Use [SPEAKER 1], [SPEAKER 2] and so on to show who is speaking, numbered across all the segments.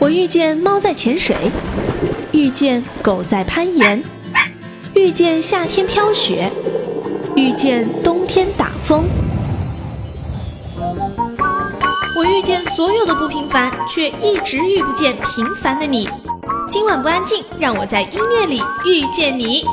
[SPEAKER 1] 我遇见猫在潜水，遇见狗在攀岩，遇见夏天飘雪，遇见冬天打风。我遇见所有的不平凡，却一直遇不见平凡的你。今晚不安静，让我在音乐里遇见你。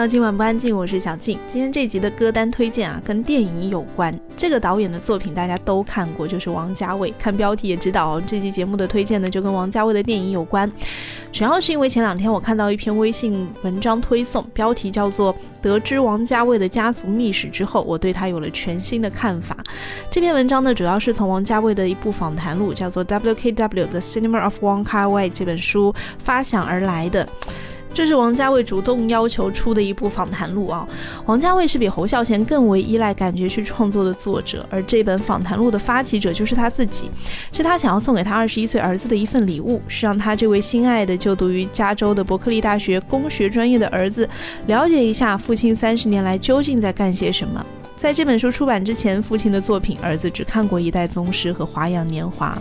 [SPEAKER 2] 到今晚不安静，我是小静。今天这集的歌单推荐啊，跟电影有关。这个导演的作品大家都看过，就是王家卫。看标题也知道，这期节目的推荐呢就跟王家卫的电影有关。主要是因为前两天我看到一篇微信文章推送，标题叫做《得知王家卫的家族秘史之后，我对他有了全新的看法》。这篇文章呢，主要是从王家卫的一部访谈录，叫做《W.K.W. The Cinema of Wong Kar-wai》这本书发想而来的。这是王家卫主动要求出的一部访谈录啊。王家卫是比侯孝贤更为依赖感觉去创作的作者，而这本访谈录的发起者就是他自己，是他想要送给他二十一岁儿子的一份礼物，是让他这位心爱的就读于加州的伯克利大学工学专业的儿子了解一下父亲三十年来究竟在干些什么。在这本书出版之前，父亲的作品儿子只看过《一代宗师》和《花样年华》。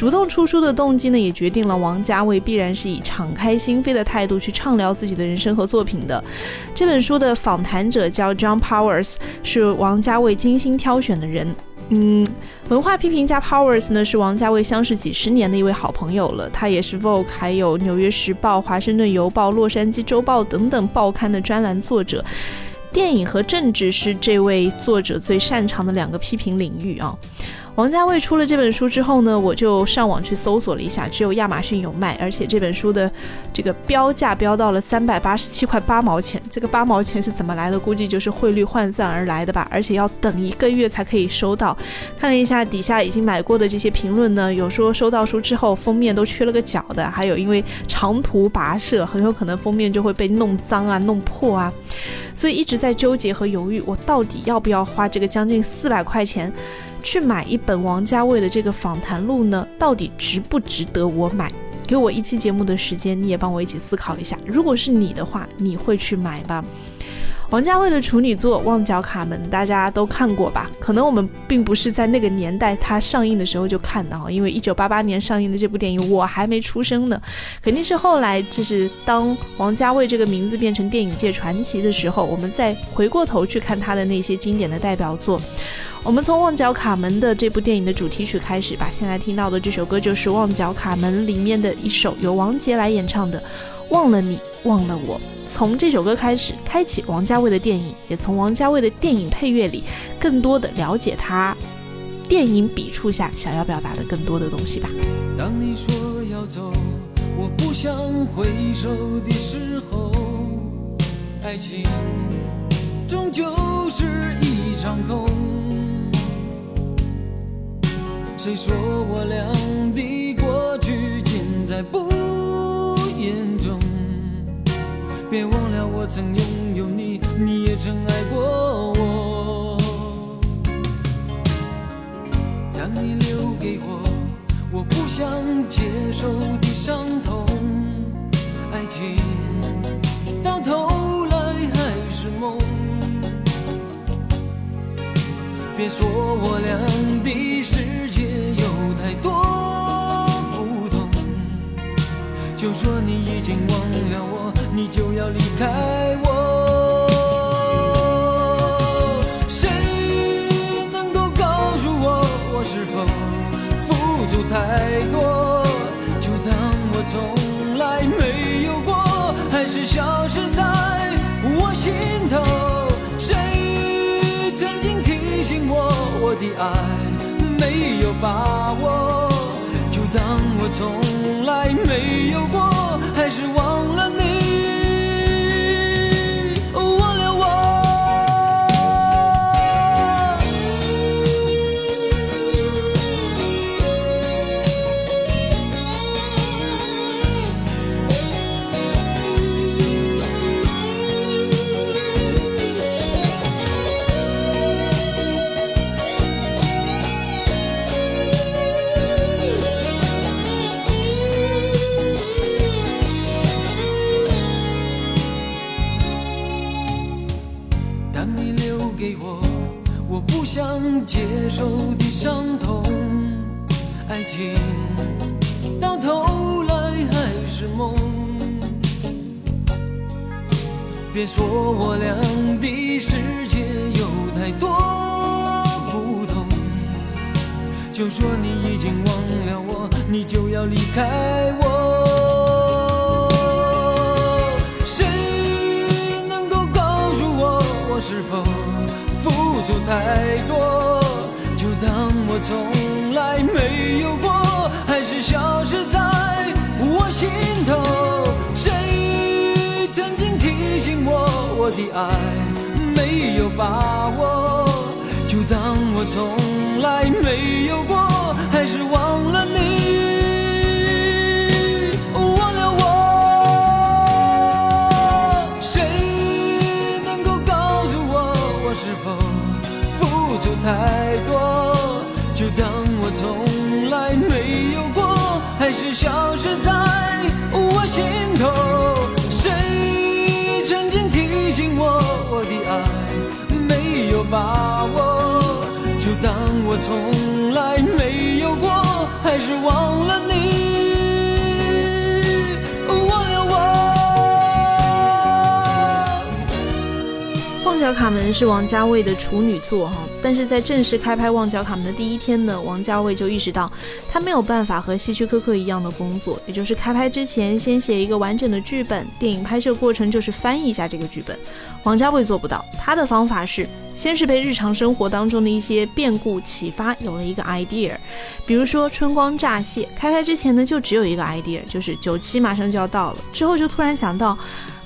[SPEAKER 2] 主动出书的动机呢，也决定了王家卫必然是以敞开心扉的态度去畅聊自己的人生和作品的。这本书的访谈者叫 John Powers，是王家卫精心挑选的人。嗯，文化批评家 Powers 呢，是王家卫相识几十年的一位好朋友了。他也是 Vogue、还有《纽约时报》、《华盛顿邮报》、《洛杉矶周报》等等报刊的专栏作者。电影和政治是这位作者最擅长的两个批评领域啊。王家卫出了这本书之后呢，我就上网去搜索了一下，只有亚马逊有卖，而且这本书的这个标价标到了三百八十七块八毛钱。这个八毛钱是怎么来的？估计就是汇率换算而来的吧。而且要等一个月才可以收到。看了一下底下已经买过的这些评论呢，有说收到书之后封面都缺了个角的，还有因为长途跋涉，很有可能封面就会被弄脏啊、弄破啊。所以一直在纠结和犹豫，我到底要不要花这个将近四百块钱？去买一本王家卫的这个访谈录呢，到底值不值得我买？给我一期节目的时间，你也帮我一起思考一下。如果是你的话，你会去买吧？王家卫的处女作《旺角卡门》，大家都看过吧？可能我们并不是在那个年代它上映的时候就看到，因为一九八八年上映的这部电影，我还没出生呢。肯定是后来，就是当王家卫这个名字变成电影界传奇的时候，我们再回过头去看他的那些经典的代表作。我们从《旺角卡门》的这部电影的主题曲开始吧。现在听到的这首歌就是《旺角卡门》里面的一首，由王杰来演唱的《忘了你，忘了我》。从这首歌开始，开启王家卫的电影，也从王家卫的电影配乐里，更多的了解他电影笔触下想要表达的更多的东西吧。
[SPEAKER 3] 当你说要走，我不想回首的时候，爱情终究是一场空。谁说我俩的过去尽在不言中？别忘了我曾拥有你，你也曾爱过我。当你留给我我不想接受的伤痛，爱情到头来还是梦。别说我俩的世界有太多，就说你已经忘了我，你就要离开我。谁能够告诉我，我是否付出太多？就当我从来没有过，还是消失在我心头。谁曾经提醒我，我的爱没有把握？当我从来没有过，还是忘了你，接受的伤痛，爱情到头来还是梦。别说我俩的世界有太多不同，就说你已经忘了我，你就要离开我。从来没有过，还是消失在我心头。谁曾经提醒我，我的爱没有把握？就当我从来没有过，还是忘了你，忘了我。谁能够告诉我，我是否付出太消失在我心头。谁曾经提醒我，我的爱没有把握？就当我从来没有过，还是忘了你，忘了我。
[SPEAKER 2] 旺角卡门是王家卫的处女作哈，但是在正式开拍《旺角卡门》的第一天呢，王家卫就意识到他没有办法和希区柯克一样的工作，也就是开拍之前先写一个完整的剧本，电影拍摄过程就是翻译一下这个剧本。王家卫做不到，他的方法是先是被日常生活当中的一些变故启发，有了一个 idea，比如说《春光乍泄》，开拍之前呢就只有一个 idea，就是九七马上就要到了，之后就突然想到。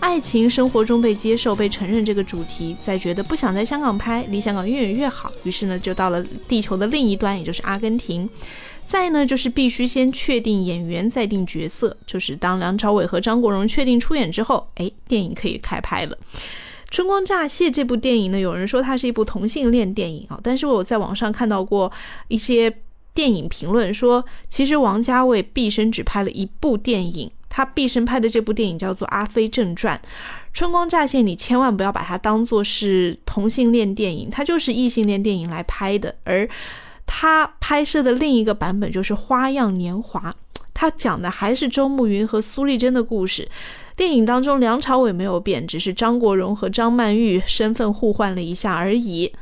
[SPEAKER 2] 爱情生活中被接受、被承认这个主题，在觉得不想在香港拍，离香港越远越好，于是呢就到了地球的另一端，也就是阿根廷。再呢就是必须先确定演员，再定角色，就是当梁朝伟和张国荣确定出演之后，哎，电影可以开拍了。《春光乍泄》这部电影呢，有人说它是一部同性恋电影啊，但是我在网上看到过一些电影评论说，其实王家卫毕生只拍了一部电影。他毕生拍的这部电影叫做《阿飞正传》，《春光乍泄》，你千万不要把它当做是同性恋电影，它就是异性恋电影来拍的。而他拍摄的另一个版本就是《花样年华》，他讲的还是周慕云和苏丽珍的故事。电影当中梁朝伟没有变，只是张国荣和张曼玉身份互换了一下而已。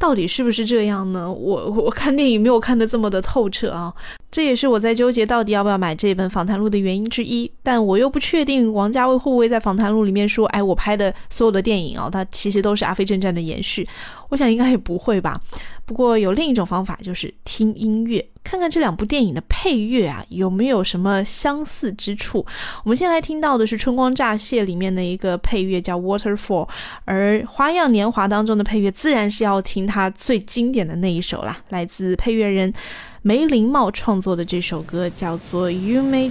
[SPEAKER 2] 到底是不是这样呢？我我看电影没有看得这么的透彻啊，这也是我在纠结到底要不要买这本访谈录的原因之一。但我又不确定王家卫会不会在访谈录里面说，哎，我拍的所有的电影啊，它其实都是《阿飞正传》的延续。我想应该也不会吧。不过有另一种方法，就是听音乐，看看这两部电影的配乐啊，有没有什么相似之处。我们先来听到的是《春光乍泄》里面的一个配乐，叫《Waterfall》，而《花样年华》当中的配乐，自然是要听它最经典的那一首啦，来自配乐人梅林茂创作的这首歌，叫做《You May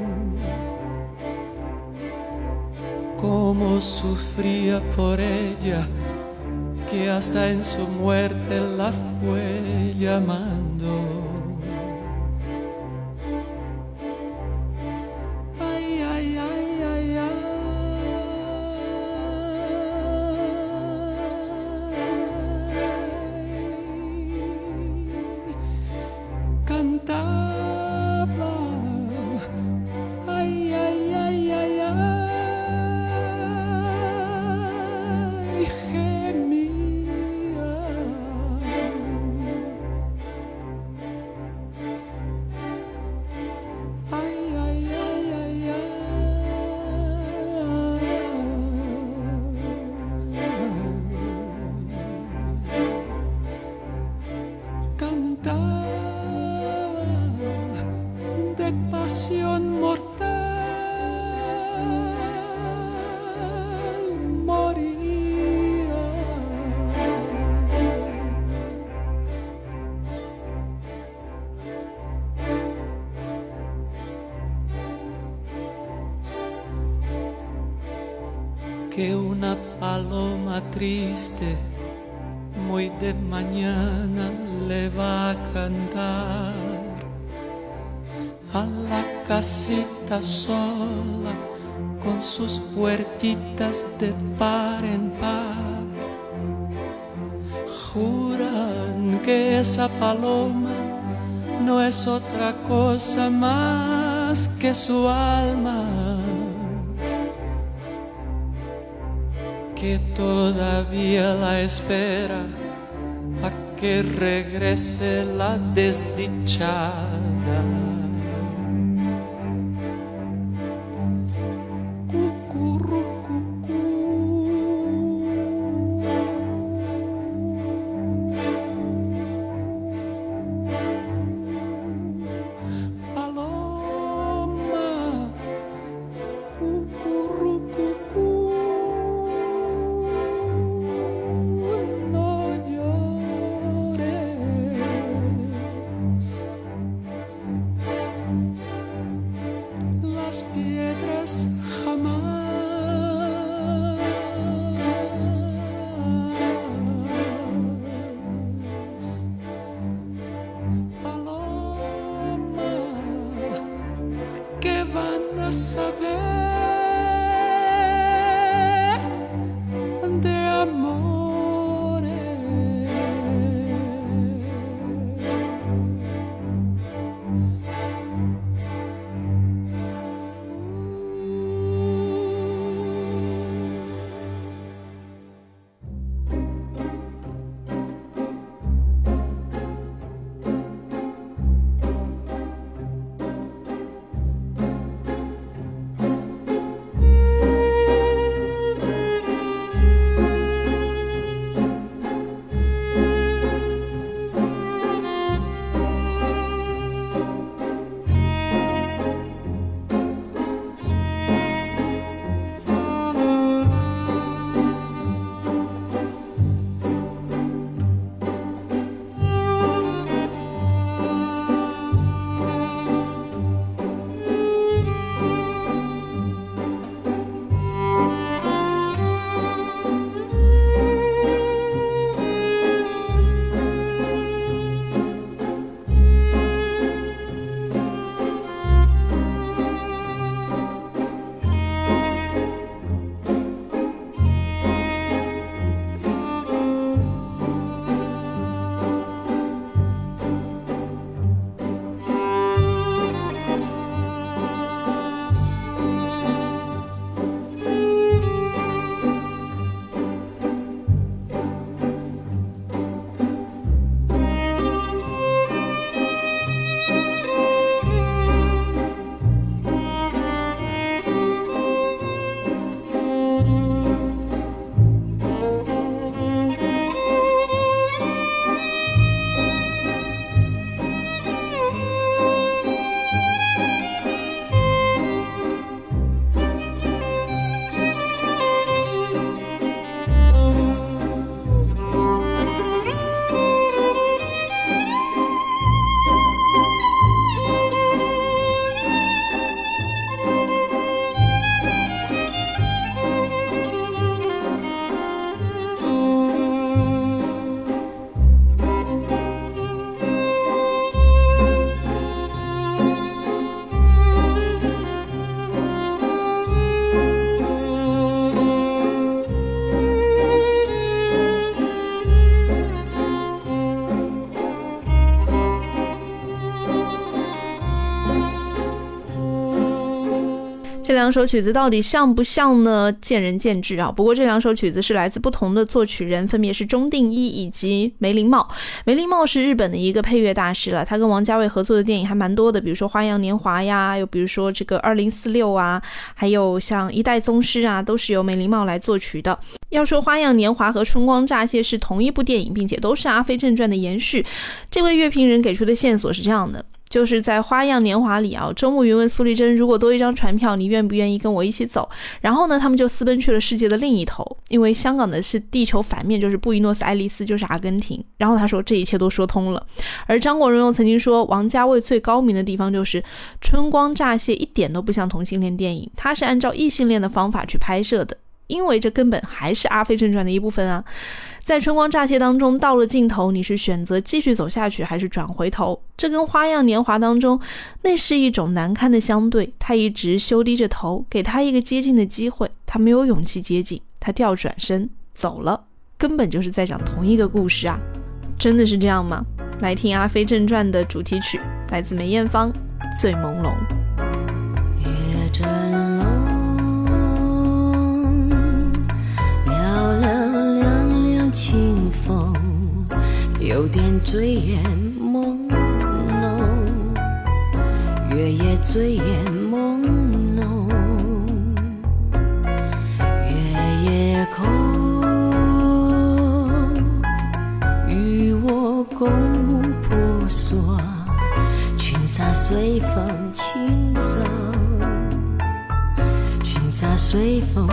[SPEAKER 4] cómo sufría por ella, que hasta en su muerte la fue llamando. Sus puertitas de par en par. Juran que esa paloma no es otra cosa más que su alma. que todavía la espera a que regrese la desdichada.
[SPEAKER 2] 两首曲子到底像不像呢？见仁见智啊。不过这两首曲子是来自不同的作曲人，分别是钟定一以及梅林茂。梅林茂是日本的一个配乐大师了，他跟王家卫合作的电影还蛮多的，比如说《花样年华》呀，又比如说这个《二零四六》啊，还有像《一代宗师》啊，都是由梅林茂来作曲的。要说《花样年华》和《春光乍泄》是同一部电影，并且都是《阿飞正传》的延续，这位乐评人给出的线索是这样的。就是在《花样年华》里啊，周慕云问苏丽珍：“如果多一张船票，你愿不愿意跟我一起走？”然后呢，他们就私奔去了世界的另一头，因为香港的是地球反面，就是布宜诺斯艾利斯，就是阿根廷。然后他说这一切都说通了。而张国荣又曾经说，王家卫最高明的地方就是《春光乍泄》一点都不像同性恋电影，他是按照异性恋的方法去拍摄的。因为这根本还是《阿飞正传》的一部分啊。在春光乍泄当中，到了尽头，你是选择继续走下去，还是转回头？这跟《花样年华》当中，那是一种难堪的相对。他一直羞低着头，给他一个接近的机会，他没有勇气接近，他调转身走了，根本就是在讲同一个故事啊！真的是这样吗？来听《阿飞正传》的主题曲，来自梅艳芳，《醉朦胧》。
[SPEAKER 5] 清风有点醉眼朦胧，月夜醉眼朦胧，月夜空，与我共舞婆娑，裙洒随风轻松，裙洒随风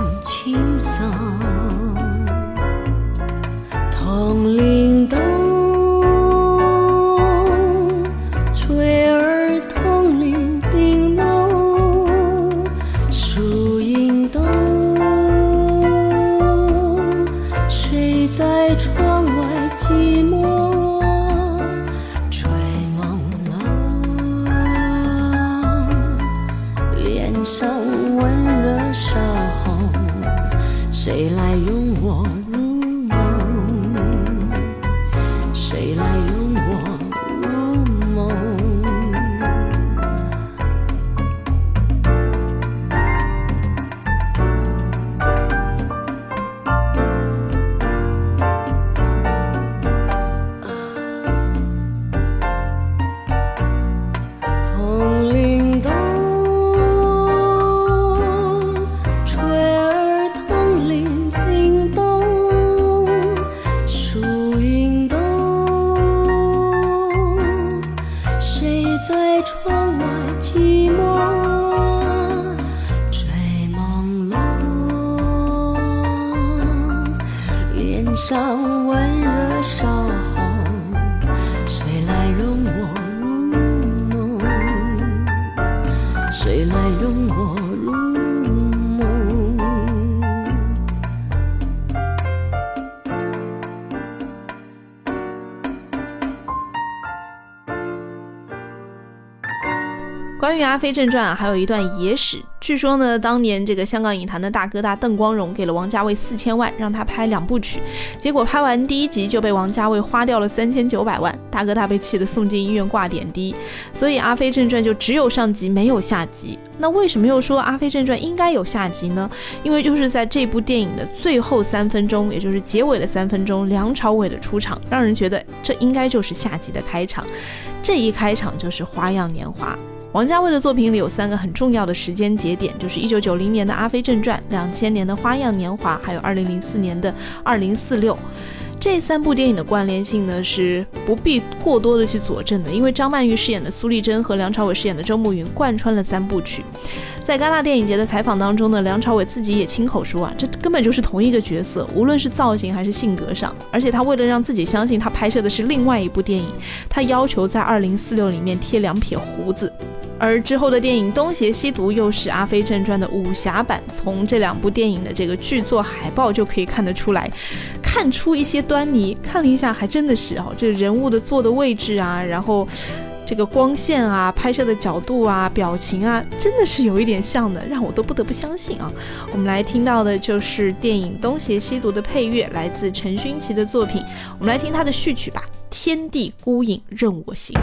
[SPEAKER 2] 阿飞正传》啊，还有一段野史。据说呢，当年这个香港影坛的大哥大邓光荣给了王家卫四千万，让他拍两部曲。结果拍完第一集就被王家卫花掉了三千九百万，大哥大被气得送进医院挂点滴。所以《阿飞正传》就只有上集没有下集。那为什么又说《阿飞正传》应该有下集呢？因为就是在这部电影的最后三分钟，也就是结尾的三分钟，梁朝伟的出场，让人觉得这应该就是下集的开场。这一开场就是《花样年华》。王家卫的作品里有三个很重要的时间节点，就是一九九零年的《阿飞正传》，两千年的《花样年华》，还有二零零四年的《二零四六》。这三部电影的关联性呢，是不必过多的去佐证的，因为张曼玉饰演的苏丽珍和梁朝伟饰演的周慕云贯穿了三部曲。在戛纳电影节的采访当中呢，梁朝伟自己也亲口说啊，这根本就是同一个角色，无论是造型还是性格上。而且他为了让自己相信他拍摄的是另外一部电影，他要求在《二零四六》里面贴两撇胡子。而之后的电影《东邪西毒》又是《阿飞正传》的武侠版，从这两部电影的这个剧作海报就可以看得出来，看出一些端倪。看了一下，还真的是哦，这人物的坐的位置啊，然后这个光线啊、拍摄的角度啊、表情啊，真的是有一点像的，让我都不得不相信啊。我们来听到的就是电影《东邪西毒》的配乐，来自陈勋奇的作品。我们来听他的序曲吧，《天地孤影任我行》。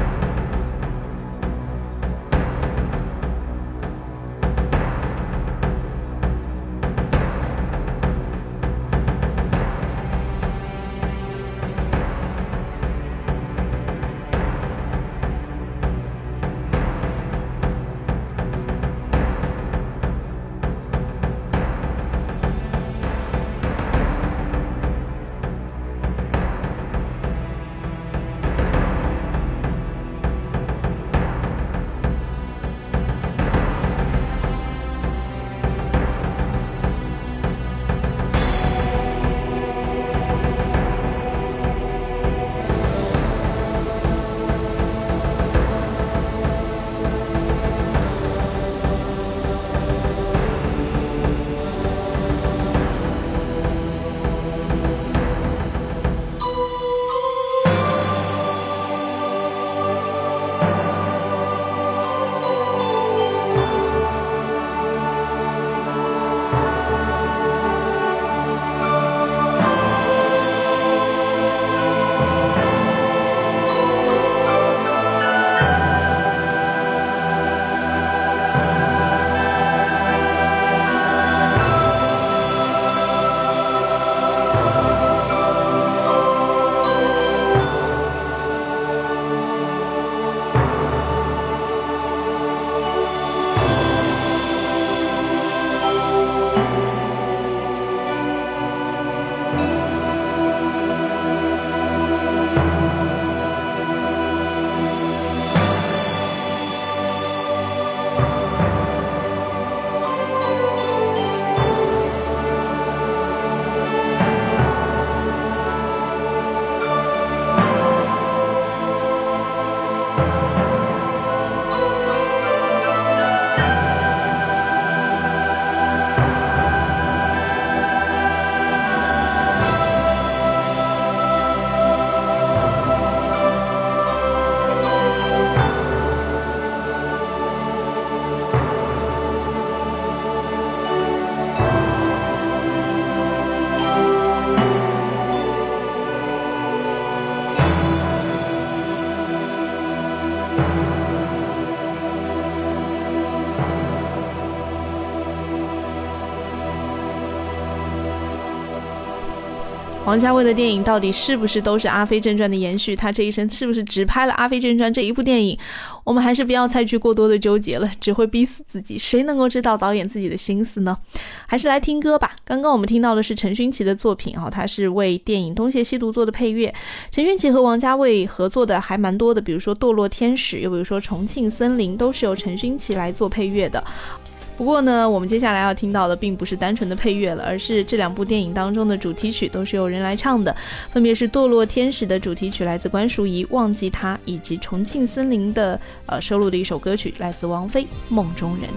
[SPEAKER 2] 王家卫的电影到底是不是都是《阿飞正传》的延续？他这一生是不是只拍了《阿飞正传》这一部电影？我们还是不要再去过多的纠结了，只会逼死自己。谁能够知道导演自己的心思呢？还是来听歌吧。刚刚我们听到的是陈勋奇的作品啊，他是为电影《东邪西毒》做的配乐。陈勋奇和王家卫合作的还蛮多的，比如说《堕落天使》，又比如说《重庆森林》，都是由陈勋奇来做配乐的。不过呢，我们接下来要听到的并不是单纯的配乐了，而是这两部电影当中的主题曲都是由人来唱的，分别是《堕落天使》的主题曲来自关淑怡《忘记他》，以及《重庆森林》的呃收录的一首歌曲来自王菲《梦中人》。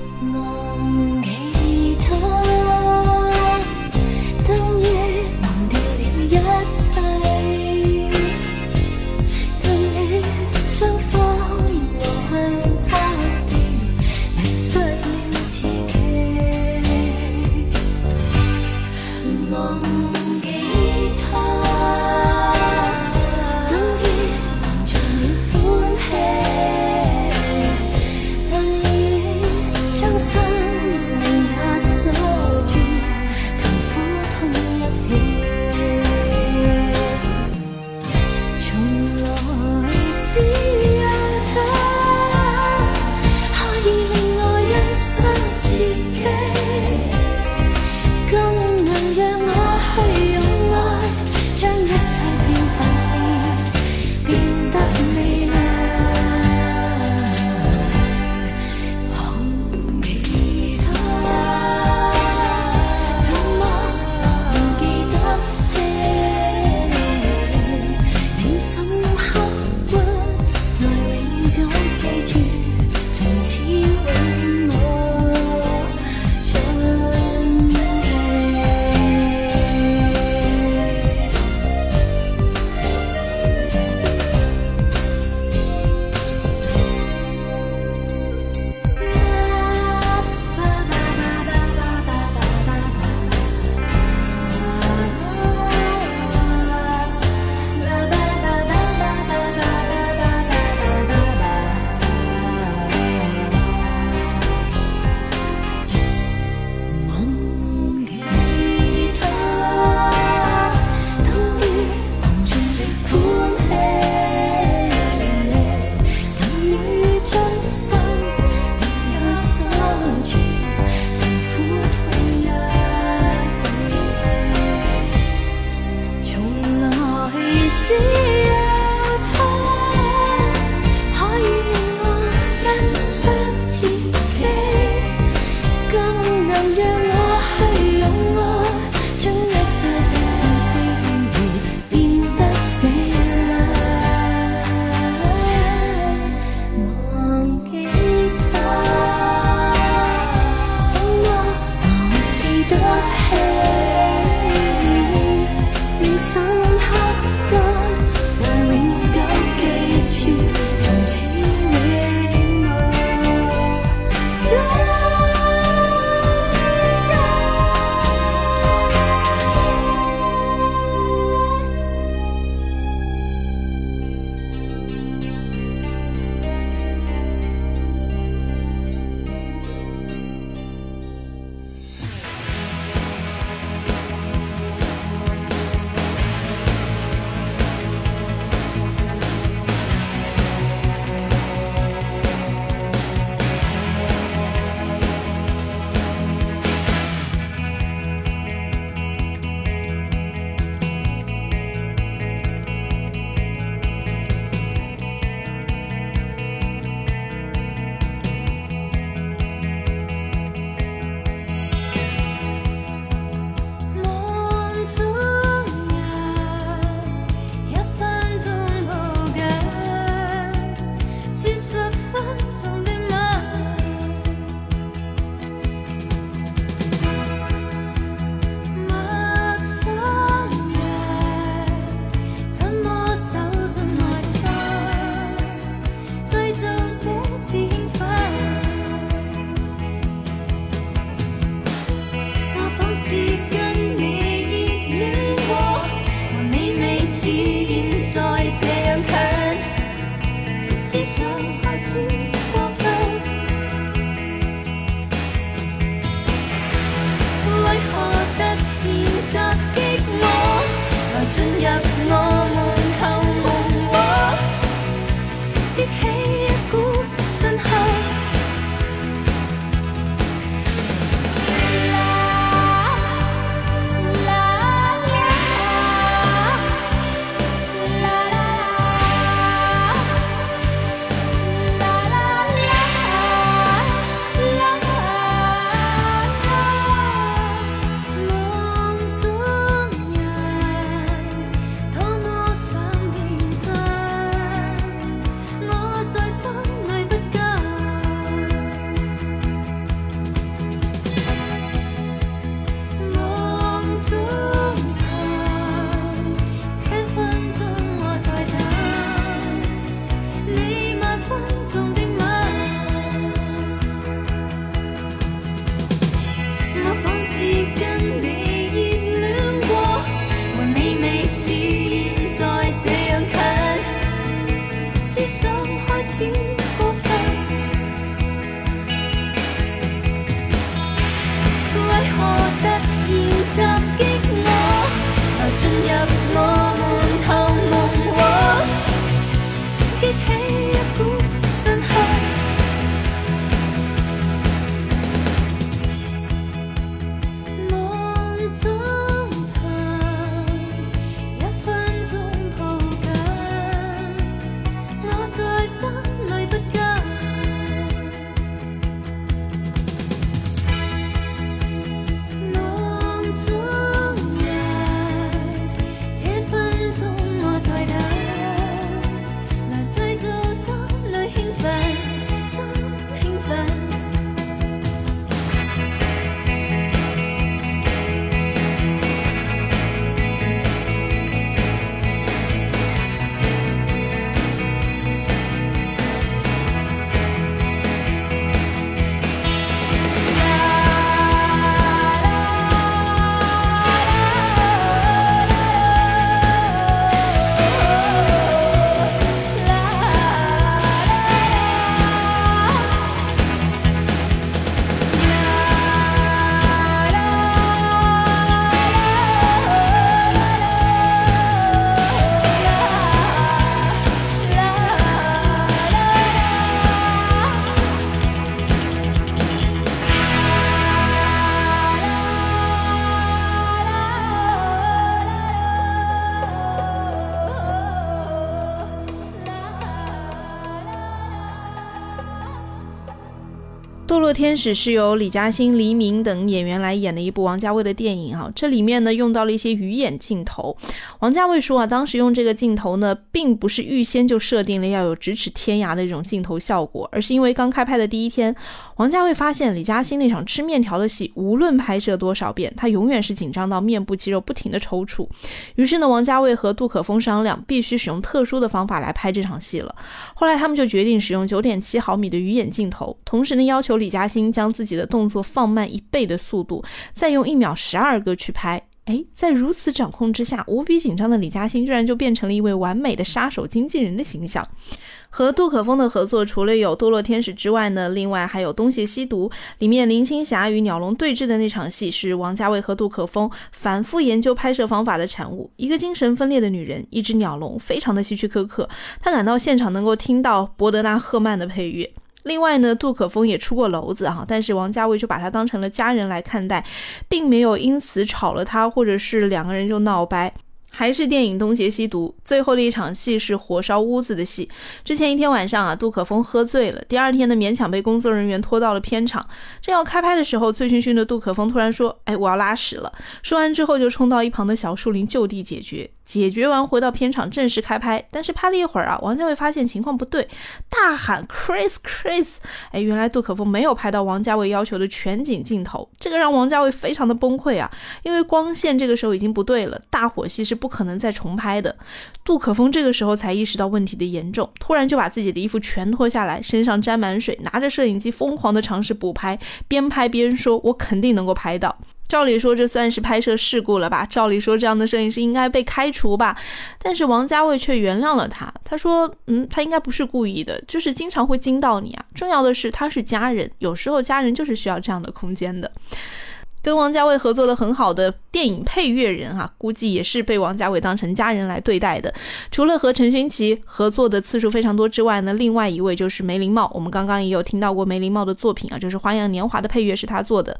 [SPEAKER 2] 天使是由李嘉欣、黎明等演员来演的一部王家卫的电影啊，这里面呢用到了一些鱼眼镜头。王家卫说啊，当时用这个镜头呢，并不是预先就设定了要有咫尺天涯的这种镜头效果，而是因为刚开拍的第一天，王家卫发现李嘉欣那场吃面条的戏，无论拍摄多少遍，他永远是紧张到面部肌肉不停的抽搐。于是呢，王家卫和杜可风商量，必须使用特殊的方法来拍这场戏了。后来他们就决定使用九点七毫米的鱼眼镜头，同时呢要求。李嘉欣将自己的动作放慢一倍的速度，再用一秒十二个去拍。哎，在如此掌控之下，无比紧张的李嘉欣居然就变成了一位完美的杀手经纪人的形象。和杜可风的合作，除了有《堕落天使》之外呢，另外还有《东邪西毒》里面林青霞与鸟笼对峙的那场戏，是王家卫和杜可风反复研究拍摄方法的产物。一个精神分裂的女人，一只鸟笼，非常的希区柯克。他赶到现场，能够听到伯德纳赫曼的配乐。另外呢，杜可风也出过篓子哈，但是王家卫就把他当成了家人来看待，并没有因此炒了他，或者是两个人就闹掰。还是电影《东邪西毒》最后的一场戏是火烧屋子的戏。之前一天晚上啊，杜可风喝醉了，第二天呢勉强被工作人员拖到了片场。正要开拍的时候，醉醺醺的杜可风突然说：“哎，我要拉屎了。”说完之后就冲到一旁的小树林就地解决。解决完回到片场正式开拍，但是拍了一会儿啊，王家卫发现情况不对，大喊 Chris Chris，哎，原来杜可风没有拍到王家卫要求的全景镜头，这个让王家卫非常的崩溃啊，因为光线这个时候已经不对了，大火戏是不可能再重拍的。杜可风这个时候才意识到问题的严重，突然就把自己的衣服全脱下来，身上沾满水，拿着摄影机疯狂的尝试补拍，边拍边说：“我肯定能够拍到。”照理说这算是拍摄事故了吧？照理说这样的摄影师应该被开除吧？但是王家卫却原谅了他。他说：“嗯，他应该不是故意的，就是经常会惊到你啊。重要的是他是家人，有时候家人就是需要这样的空间的。”跟王家卫合作的很好的电影配乐人哈，估计也是被王家卫当成家人来对待的。除了和陈勋奇合作的次数非常多之外呢，另外一位就是梅林茂。我们刚刚也有听到过梅林茂的作品啊，就是《花样年华》的配乐是他做的。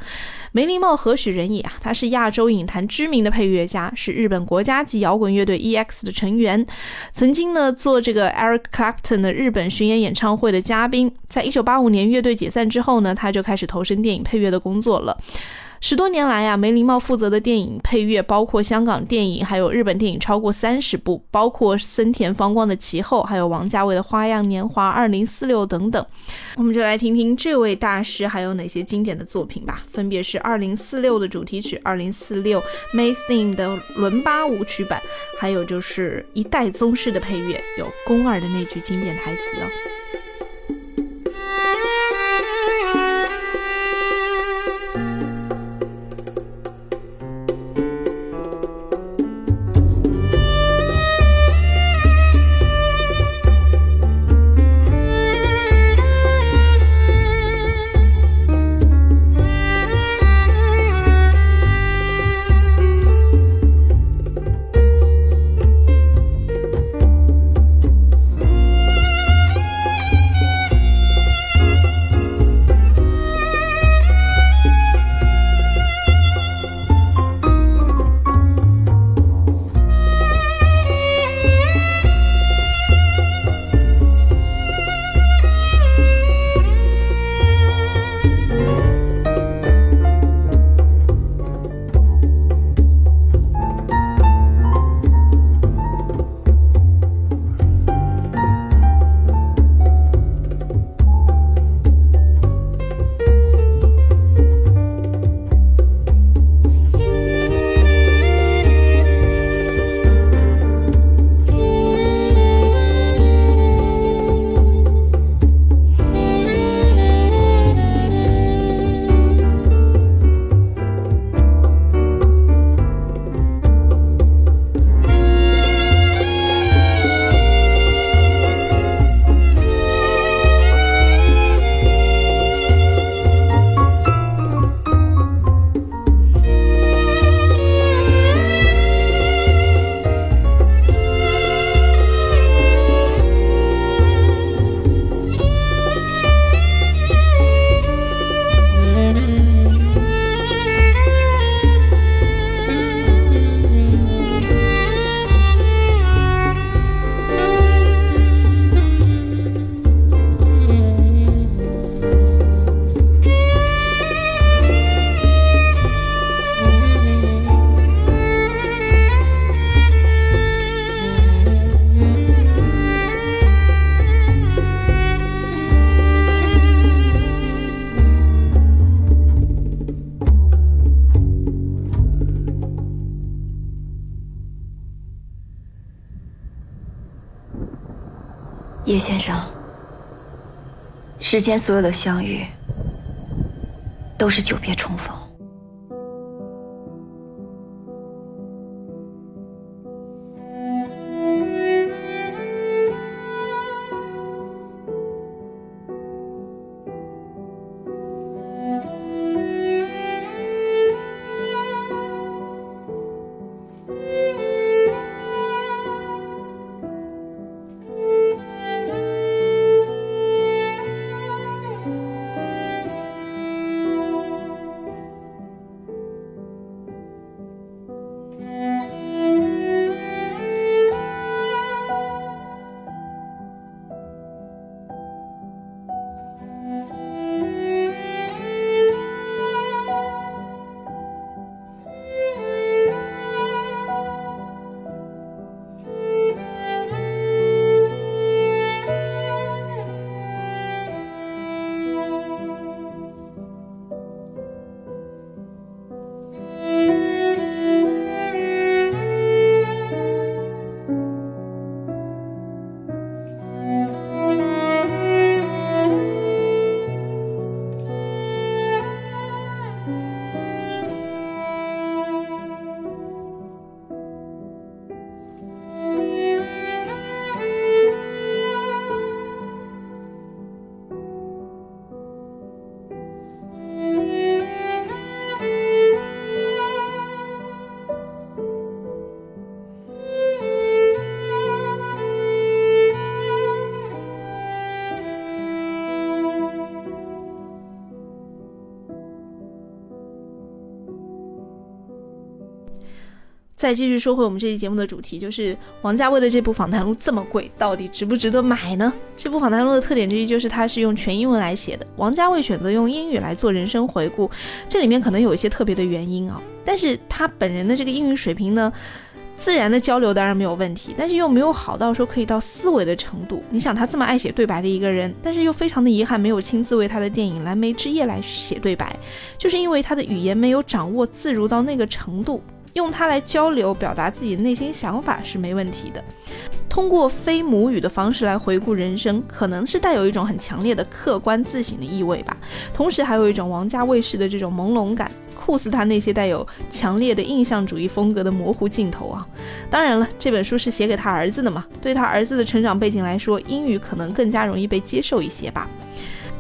[SPEAKER 2] 梅林茂何许人也啊？他是亚洲影坛知名的配乐家，是日本国家级摇滚乐队 EX 的成员，曾经呢做这个 Eric Clapton 的日本巡演演唱会的嘉宾。在一九八五年乐队解散之后呢，他就开始投身电影配乐的工作了。十多年来呀，梅林茂负责的电影配乐包括香港电影，还有日本电影超过三十部，包括森田芳光的《其后》，还有王家卫的《花样年华》二零四六等等。我们就来听听这位大师还有哪些经典的作品吧，分别是二零四六的主题曲，二零四六 May Theme 的伦巴舞曲版，还有就是一代宗师的配乐，有宫二的那句经典台词哦。
[SPEAKER 6] 世间所有的相遇，都是久别重逢。
[SPEAKER 2] 再继续说回我们这期节目的主题，就是王家卫的这部访谈录这么贵，到底值不值得买呢？这部访谈录的特点之一就是它是用全英文来写的。王家卫选择用英语来做人生回顾，这里面可能有一些特别的原因啊。但是他本人的这个英语水平呢，自然的交流当然没有问题，但是又没有好到说可以到思维的程度。你想他这么爱写对白的一个人，但是又非常的遗憾没有亲自为他的电影《蓝莓之夜》来写对白，就是因为他的语言没有掌握自如到那个程度。用它来交流、表达自己的内心想法是没问题的。通过非母语的方式来回顾人生，可能是带有一种很强烈的客观自省的意味吧。同时，还有一种王家卫式的这种朦胧感，酷似他那些带有强烈的印象主义风格的模糊镜头啊。当然了，这本书是写给他儿子的嘛，对他儿子的成长背景来说，英语可能更加容易被接受一些吧。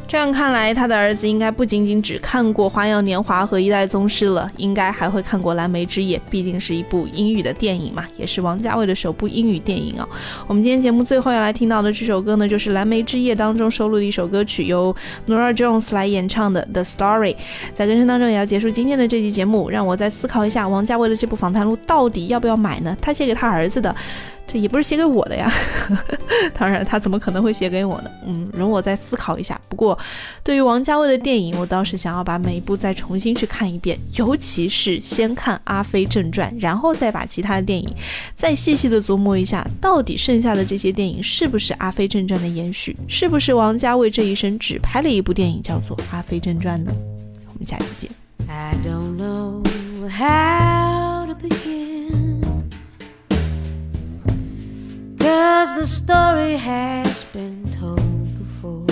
[SPEAKER 2] 这样看来，他的儿子应该不仅仅只看过《花样年华》和《一代宗师》了，应该还会看过《蓝莓之夜》，毕竟是一部英语的电影嘛，也是王家卫的首部英语电影啊。我们今天节目最后要来听到的这首歌呢，就是《蓝莓之夜》当中收录的一首歌曲，由 Nora Jones 来演唱的《The Story》。在歌声当中，也要结束今天的这期节目，让我再思考一下，王家卫的这部访谈录到底要不要买呢？他写给他儿子的。这也不是写给我的呀，当然他怎么可能会写给我呢？嗯，容我再思考一下。不过，对于王家卫的电影，我倒是想要把每一部再重新去看一遍，尤其是先看《阿飞正传》，然后再把其他的电影再细细的琢磨一下，到底剩下的这些电影是不是《阿飞正传》的延续？是不是王家卫这一生只拍了一部电影叫做《阿飞正传》呢？我们下期见。
[SPEAKER 7] I don't know how to begin. Cause the story has been told before.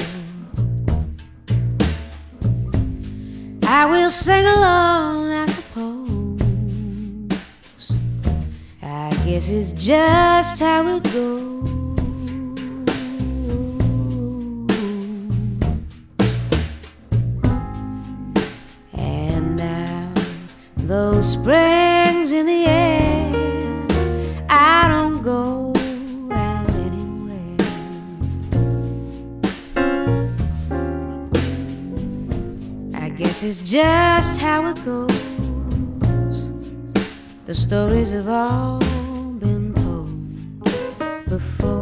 [SPEAKER 7] I will sing along, I suppose. I guess it's just how it goes. And now, those springs I guess it's just how it goes. The stories have all been told before.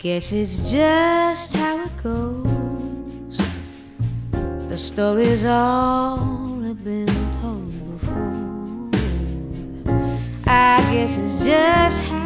[SPEAKER 7] Guess it's just how it goes. The stories all have been told before. I guess it's just how